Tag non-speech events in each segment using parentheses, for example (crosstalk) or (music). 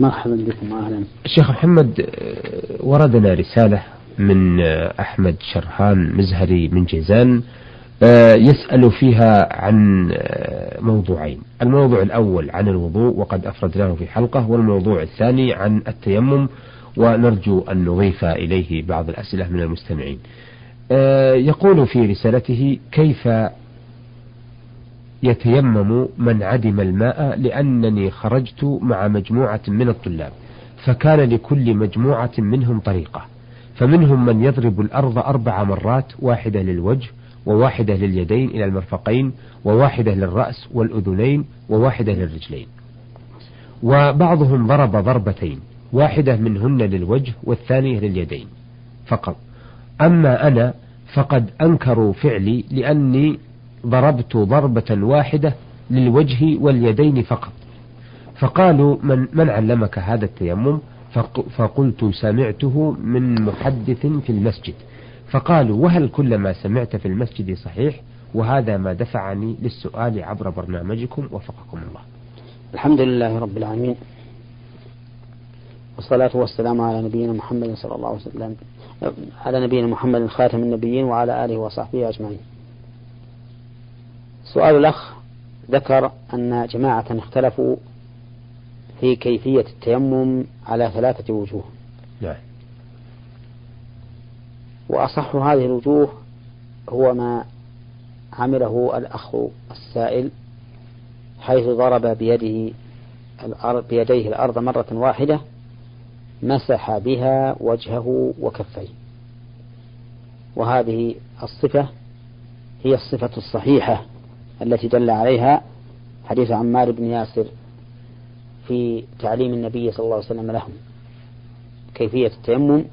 مرحبا بكم أهلا. شيخ محمد وردنا رسالة من أحمد شرحان مزهري من جيزان يسأل فيها عن موضوعين. الموضوع الأول عن الوضوء وقد أفردناه في حلقة والموضوع الثاني عن التيمم ونرجو أن نضيف إليه بعض الأسئلة من المستمعين. يقول في رسالته كيف يتيمم من عدم الماء لأنني خرجت مع مجموعة من الطلاب فكان لكل مجموعة منهم طريقة فمنهم من يضرب الأرض أربع مرات واحدة للوجه وواحدة لليدين إلى المرفقين وواحدة للرأس والأذنين وواحدة للرجلين. وبعضهم ضرب ضربتين واحدة منهن للوجه والثانية لليدين فقط. أما أنا فقد أنكروا فعلي لأني ضربت ضربة واحدة للوجه واليدين فقط. فقالوا من, من علمك هذا التيمم؟ فقلت سمعته من محدث في المسجد. فقالوا وهل كل ما سمعت في المسجد صحيح؟ وهذا ما دفعني للسؤال عبر برنامجكم وفقكم الله. الحمد لله رب العالمين والصلاة والسلام على نبينا محمد صلى الله عليه وسلم على نبينا محمد خاتم النبيين وعلى آله وصحبه أجمعين. سؤال الأخ ذكر أن جماعة اختلفوا في كيفية التيمم على ثلاثة وجوه. نعم. وأصح هذه الوجوه هو ما عمله الأخ السائل حيث ضرب بيده الأرض بيديه الأرض مرة واحدة مسح بها وجهه وكفيه. وهذه الصفة هي الصفة الصحيحة. التي دل عليها حديث عمار بن ياسر في تعليم النبي صلى الله عليه وسلم لهم. كيفية التيمم.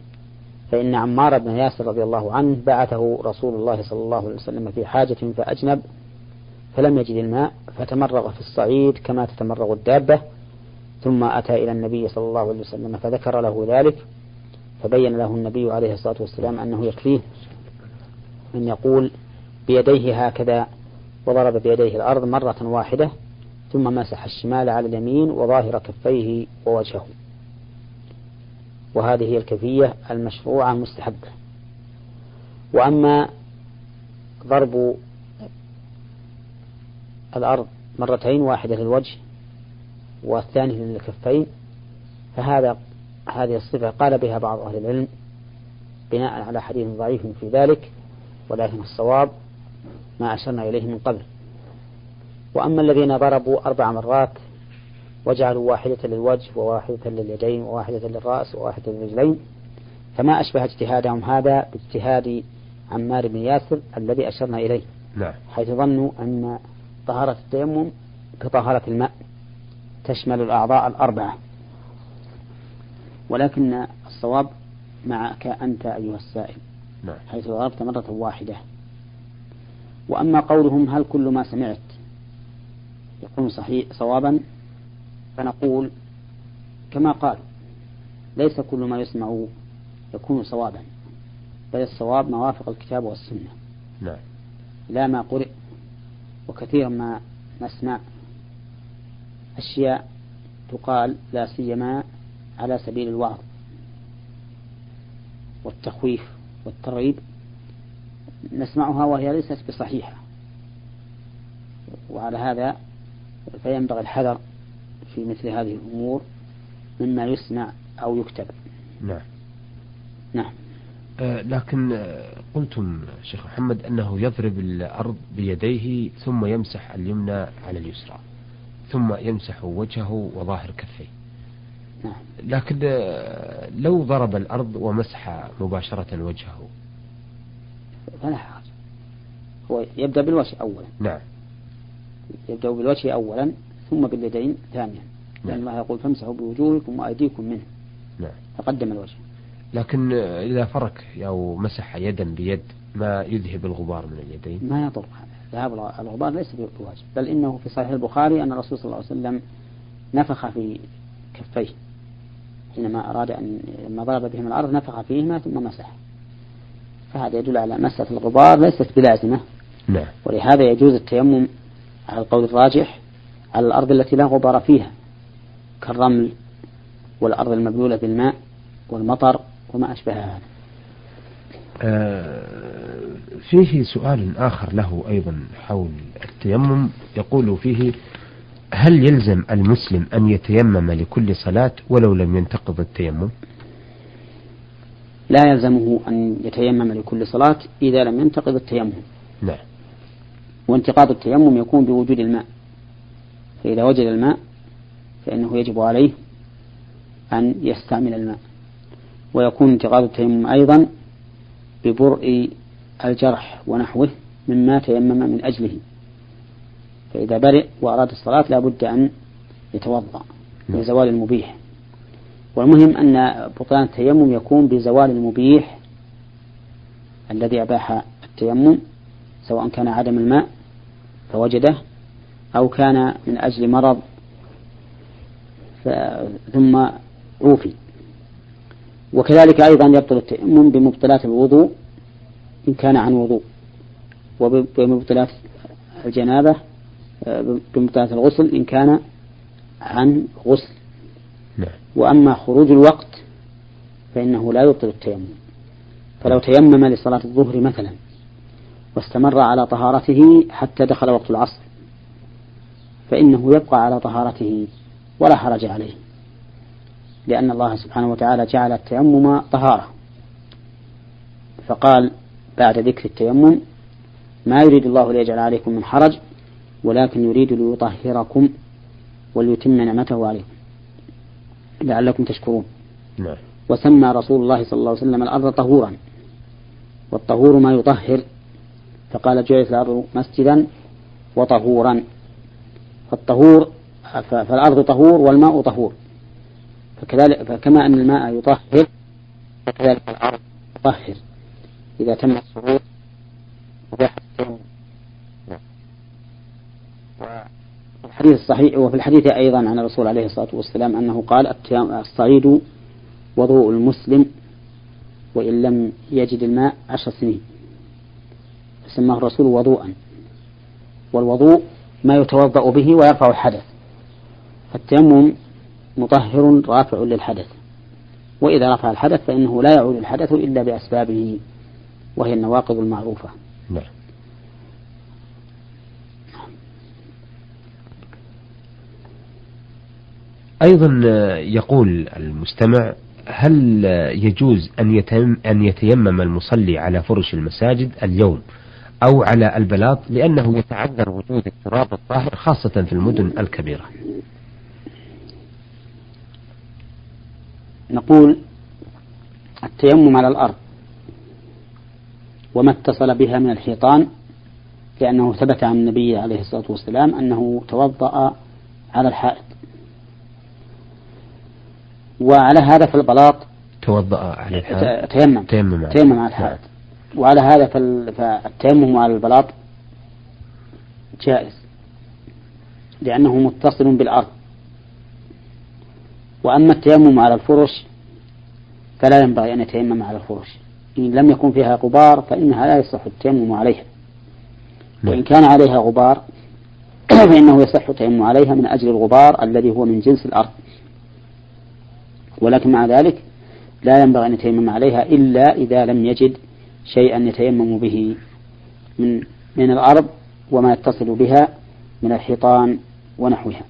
فإن عمار بن ياسر رضي الله عنه بعثه رسول الله صلى الله عليه وسلم في حاجة فأجنب فلم يجد الماء فتمرغ في الصعيد كما تتمرغ الدابة ثم أتى إلى النبي صلى الله عليه وسلم فذكر له ذلك فبين له النبي عليه الصلاة والسلام أنه يكفيه أن يقول بيديه هكذا وضرب بيديه الأرض مرة واحدة ثم مسح الشمال على اليمين وظاهر كفيه ووجهه. وهذه هي الكيفية المشروعة المستحبة. وأما ضرب الأرض مرتين واحدة للوجه والثانية للكفين فهذا هذه الصفة قال بها بعض أهل العلم بناء على حديث ضعيف في ذلك ولكن الصواب ما أشرنا إليه من قبل. وأما الذين ضربوا أربع مرات وجعلوا واحدة للوجه وواحدة لليدين وواحدة للرأس وواحدة للرجلين فما أشبه اجتهادهم هذا باجتهاد عمار بن ياسر الذي أشرنا إليه. نعم. حيث ظنوا أن طهارة التيمم كطهارة الماء تشمل الأعضاء الأربعة. ولكن الصواب معك أنت أيها السائل. نعم. حيث ضربت مرة واحدة. وأما قولهم هل كل ما سمعت يكون صحيح صوابا؟ فنقول كما قال ليس كل ما يسمع يكون صوابا بل الصواب ما وافق الكتاب والسنة. نعم. لا ما قرئ وكثيرا ما نسمع. أشياء تقال لا سيما على سبيل الوعظ والتخويف والترغيب. نسمعها وهي ليست بصحيحة. وعلى هذا فينبغي الحذر في مثل هذه الأمور مما يسمع أو يكتب. نعم. نعم. آه لكن آه قلتم شيخ محمد أنه يضرب الأرض بيديه ثم يمسح اليمنى على اليسرى ثم يمسح وجهه وظاهر كفيه. نعم. لكن آه لو ضرب الأرض ومسح مباشرة وجهه فلا حرج هو يبدأ بالوجه أولا. نعم. يبدأ بالوجه أولا ثم باليدين ثانيا. لأن الله يقول فامسحوا بوجوهكم وأيديكم منه. نعم. تقدم الوجه لكن إذا فرك أو مسح يدا بيد ما يذهب الغبار من اليدين؟ ما يضر. ذهاب الغبار ليس بواجب بل إنه في صحيح البخاري أن الرسول صلى الله عليه وسلم نفخ في كفيه. حينما أراد أن لما ضرب بهما الأرض نفخ فيهما ثم مسح. فهذا يدل على مسألة الغبار ليست بلازمة. نعم ولهذا يجوز التيمم على القول الراجح على الأرض التي لا غبار فيها كالرمل والأرض المبلولة بالماء والمطر وما أشبه هذا. آه، فيه سؤال آخر له أيضا حول التيمم. يقول فيه هل يلزم المسلم أن يتيمم لكل صلاة ولو لم ينتقض التيمم؟ لا يلزمه أن يتيمم لكل صلاة إذا لم ينتقض التيمم. نعم. وانتقاض التيمم يكون بوجود الماء. فإذا وجد الماء فإنه يجب عليه أن يستعمل الماء. ويكون انتقاض التيمم أيضا ببرء الجرح ونحوه مما تيمم من أجله. فإذا برئ وأراد الصلاة لا بد أن يتوضأ نعم. لزوال المبيح. والمهم أن بطلان التيمم يكون بزوال المبيح الذي أباح التيمم سواء كان عدم الماء فوجده أو كان من أجل مرض ثم عوفي وكذلك أيضا يبطل التيمم بمبطلات الوضوء إن كان عن وضوء وبمبطلات الجنابة بمبطلات الغسل إن كان عن غسل. وأما خروج الوقت فإنه لا يبطل التيمم. فلو تيمم لصلاة الظهر مثلا واستمر على طهارته حتى دخل وقت العصر فإنه يبقى على طهارته ولا حرج عليه لأن الله سبحانه وتعالى جعل التيمم طهارة. فقال بعد ذكر التيمم ما يريد الله ليجعل عليكم من حرج ولكن يريد ليطهركم وليتم نعمته عليكم. لعلكم تشكرون. نعم. وسمى رسول الله صلى الله عليه وسلم الأرض طهورا. والطهور ما يطهر. فقال جعلت الأرض مسجدا وطهورا. فالطهور فالأرض طهور والماء طهور. فكذلك فكما أن الماء يطهر فكذلك الأرض تطهر. إذا تم الصعود الحديث الصحيح وفي الحديث أيضا عن الرسول عليه الصلاة والسلام أنه قال الصعيد وضوء المسلم وإن لم يجد الماء عشر سنين. سماه الرسول وضوءا. والوضوء ما يتوضأ به ويرفع الحدث. التيمم مطهر رافع للحدث. وإذا رفع الحدث فإنه لا يعود الحدث إلا بأسبابه وهي النواقض المعروفة. نعم. أيضا يقول المستمع هل يجوز أن يتيمم, أن يتيمم المصلي على فرش المساجد اليوم أو على البلاط لأنه يتعذر وجود التراب الطاهر خاصة في المدن الكبيرة؟ نقول التيمم على الأرض وما اتصل بها من الحيطان لأنه ثبت عن النبي عليه الصلاة والسلام أنه توضأ على الحائط. وعلى هذا فالبلاط توضأ على الحائط. تيمم. تيمم على, تيمم على الحائط. وعلى هذا فالتيمم على البلاط جائز لأنه متصل بالأرض. وأما التيمم على الفرش فلا ينبغي أن يتيمم على الفرش. إن لم يكن فيها غبار فإنها لا يصح التيمم عليها. نعم. وإن كان عليها غبار (coughs) فإنه يصح التيمم عليها من أجل الغبار الذي هو من جنس الأرض. ولكن مع ذلك لا ينبغي أن يتيمم عليها إلا إذا لم يجد شيئا يتيمم به من من الأرض وما يتصل بها من الحيطان ونحوها.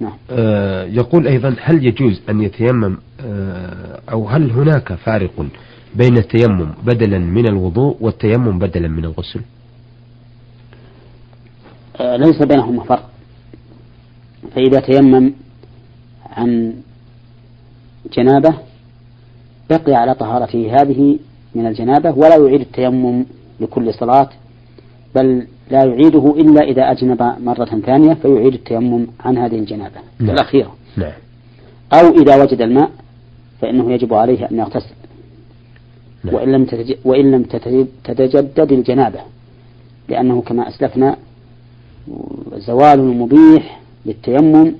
نعم. آه يقول أيضا هل يجوز أن يتيمم آه أو هل هناك فارق بين التيمم بدلا من الوضوء والتيمم بدلا من الغسل؟ آه ليس بينهما فرق. فإذا تيمم عن جنابة بقي على طهارته هذه من الجنابة ولا يعيد التيمم لكل صلاة بل لا يعيده إلا إذا أجنب مرة ثانية فيعيد التيمم عن هذه الجنابة نعم. الأخيرة نعم. أو إذا وجد الماء فإنه يجب عليه أن يغتسل نعم. وإن لم وإن لم تتجدد الجنابة لأنه كما أسلفنا زوال مبيح للتيمم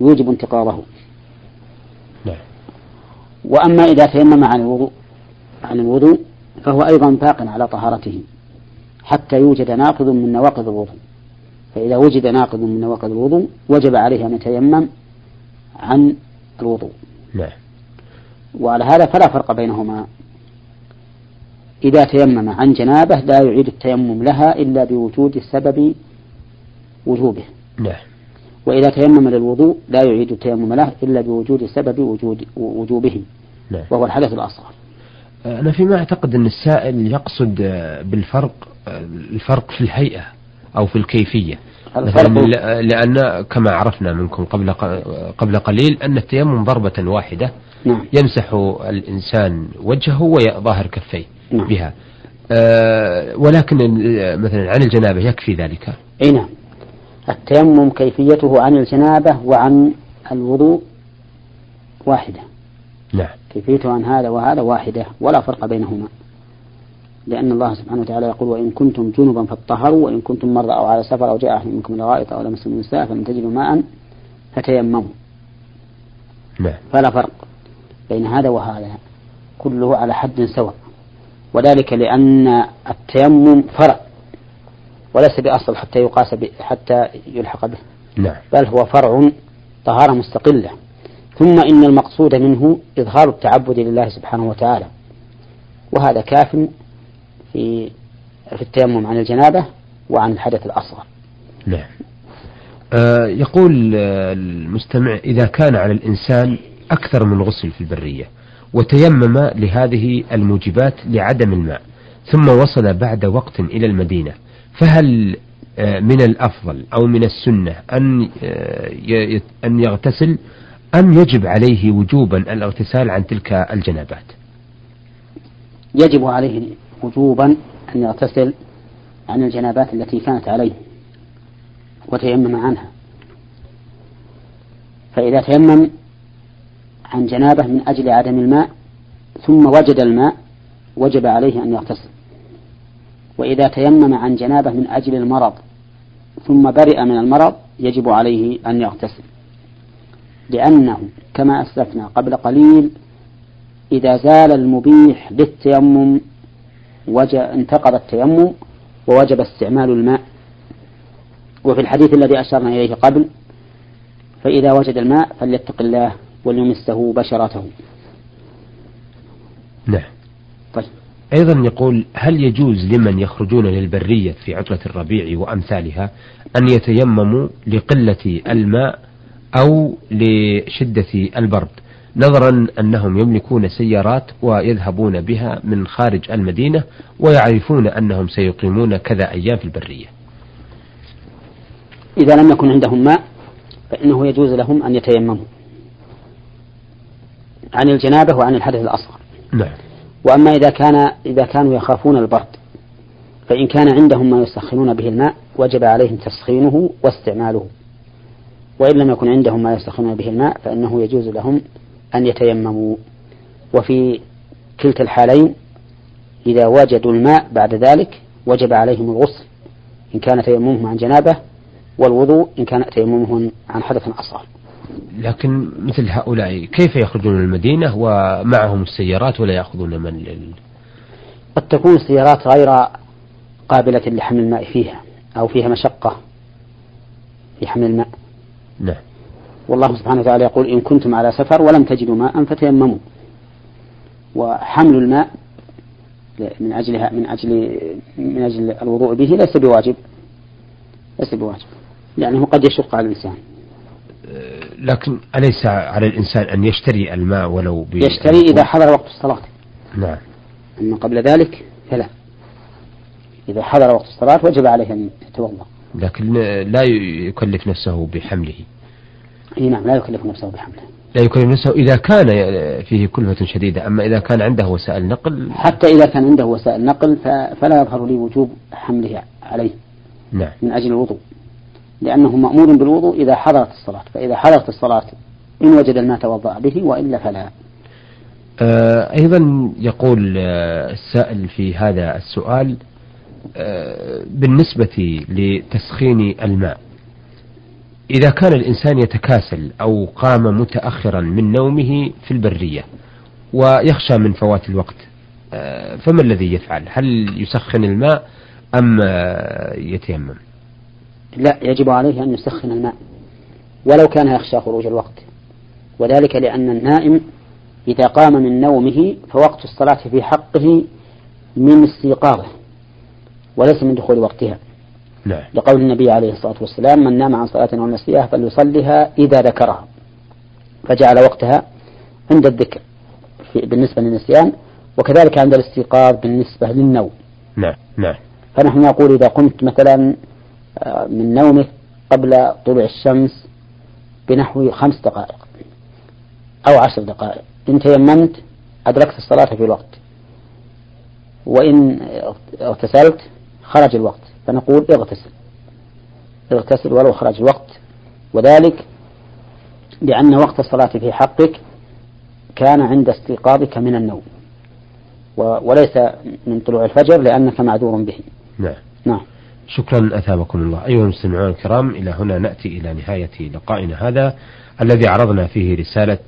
يوجب انتقاضه. وأما إذا تيمم عن الوضوء عن الوضوء فهو أيضا باق على طهارته حتى يوجد ناقض من نواقض الوضوء. فإذا وجد ناقض من نواقض الوضوء وجب عليه أن يتيمم عن الوضوء. نعم. وعلى هذا فلا فرق بينهما. إذا تيمم عن جنابة لا يعيد التيمم لها إلا بوجود سبب وجوبه. نعم. وإذا تيمم للوضوء لا يعيد التيمم له إلا بوجود سبب وجود وجوبه نعم. وهو الحدث الأصغر. أنا فيما أعتقد أن السائل يقصد بالفرق الفرق في الهيئة أو في الكيفية. مثلا لأن كما عرفنا منكم قبل قبل قليل أن التيمم ضربة واحدة نعم. يمسح الإنسان وجهه وظاهر كفيه نعم. بها. أه ولكن مثلا عن الجنابة يكفي ذلك؟ أي نعم. التيمم كيفيته عن الجنابة وعن الوضوء واحدة. نعم. كيفيته عن هذا وهذا واحدة ولا فرق بينهما. لأن الله سبحانه وتعالى يقول وإن كنتم جنبا فاطهروا وإن كنتم مرضى أو على سفر أو جاء أحد منكم من الغائط أو لمستم النساء فلم تجدوا ماء فتيمموا. نعم. فلا فرق بين هذا وهذا كله على حد سواء. وذلك لأن التيمم فرع. وليس بأصل حتى يقاس حتى يلحق به. نعم. بل هو فرع طهارة مستقلة. ثم إن المقصود منه إظهار التعبد لله سبحانه وتعالى. وهذا كاف في في التيمم عن الجنابة وعن الحدث الأصغر. نعم. آه يقول آه المستمع إذا كان على الإنسان أكثر من غسل في البرية وتيمم لهذه الموجبات لعدم الماء ثم وصل بعد وقت إلى المدينة فهل آه من الأفضل أو من السنة أن آه، أن يغتسل أم يجب عليه وجوبا الاغتسال عن تلك الجنابات؟ يجب عليه وجوبا أن يغتسل عن الجنابات التي كانت عليه وتيمم عنها. فإذا تيمم عن جنابة من أجل عدم الماء ثم وجد الماء وجب عليه أن يغتسل. وإذا تيمم عن جنابة من أجل المرض ثم برئ من المرض يجب عليه أن يغتسل. لأنه كما أسلفنا قبل قليل إذا زال المبيح للتيمم انتقض التيمم ووجب استعمال الماء. وفي الحديث الذي أشرنا إليه قبل فإذا وجد الماء فليتق الله وليمسه بشرته. نعم. طيب. أيضا يقول هل يجوز لمن يخرجون للبرية في عطلة الربيع وأمثالها أن يتيمموا لقلة الماء أو لشدة البرد؟ نظرا أنهم يملكون سيارات ويذهبون بها من خارج المدينة ويعرفون أنهم سيقيمون كذا أيام في البرية. إذا لم يكن عندهم ماء فإنه يجوز لهم أن يتيمموا. عن الجنابة وعن الحدث الأصغر. نعم. وأما إذا كان إذا كانوا يخافون البرد فإن كان عندهم ما يسخنون به الماء وجب عليهم تسخينه واستعماله. وإن لم يكن عندهم ما يسخنون به الماء فإنه يجوز لهم أن يتيمموا. وفي كلتا الحالين إذا وجدوا الماء بعد ذلك وجب عليهم الغسل إن كان تيممهم عن جنابة والوضوء إن كان تيممهم عن حدث أصغر. لكن مثل هؤلاء كيف يخرجون من المدينة ومعهم السيارات ولا يأخذون من ال... قد تكون السيارات غير قابلة لحمل الماء فيها أو فيها مشقة في حمل الماء. نعم. والله سبحانه وتعالى يقول إن كنتم على سفر ولم تجدوا ماء فتيمموا. وحمل الماء من أجلها من أجل من أجل الوضوء به ليس بواجب. ليس بواجب. لأنه قد يشق على الإنسان. لكن أليس على الإنسان أن يشتري الماء ولو. يشتري إذا حضر وقت الصلاة. نعم. أما قبل ذلك فلا. إذا حضر وقت الصلاة وجب عليه أن يتوضأ. لكن لا يكلف نفسه بحمله. إي نعم لا يكلف نفسه بحمله. لا يكلف نفسه إذا كان فيه كلفة شديدة. أما إذا كان عنده وسائل نقل حتى إذا كان عنده وسائل نقل فلا يظهر لي وجوب حمله عليه. نعم. من أجل الوضوء. لأنه مأمور بالوضوء إذا حضرت الصلاة فإذا حضرت الصلاة إن وجد الماء توضأ به وإلا فلا. آه، أيضا يقول آه، السائل في هذا السؤال آه، بالنسبة لتسخين الماء إذا كان الإنسان يتكاسل أو قام متأخرا من نومه في البرية ويخشى من فوات الوقت فما الذي يفعل؟ هل يسخن الماء أم يتيمم؟ لا يجب عليه أن يسخن الماء ولو كان يخشى خروج الوقت. وذلك لأن النائم إذا قام من نومه فوقت الصلاة في حقه من استيقاظه وليس من دخول وقتها. نعم. لقول النبي عليه الصلاة والسلام من نام عن صلاة أو نسيها فليصلها إذا ذكرها. فجعل وقتها عند الذكر بالنسبة للنسيان وكذلك عند الاستيقاظ بالنسبة للنوم. نعم نعم فنحن نقول إذا قمت مثلا من نومك قبل طلوع الشمس بنحو خمس دقائق أو عشر دقائق. إن تيممت أدركت الصلاة في الوقت. وإن اغتسلت خرج الوقت. فنقول اغتسل. اغتسل ولو خرج الوقت. وذلك لأن وقت الصلاة في حقك كان عند استيقاظك من النوم. وليس من طلوع الفجر لأنك معذور به. نعم. نعم. شكرا أثابكم الله. أيها المستمعون الكرام إلى هنا نأتي إلى نهاية لقائنا هذا الذي عرضنا فيه رسالة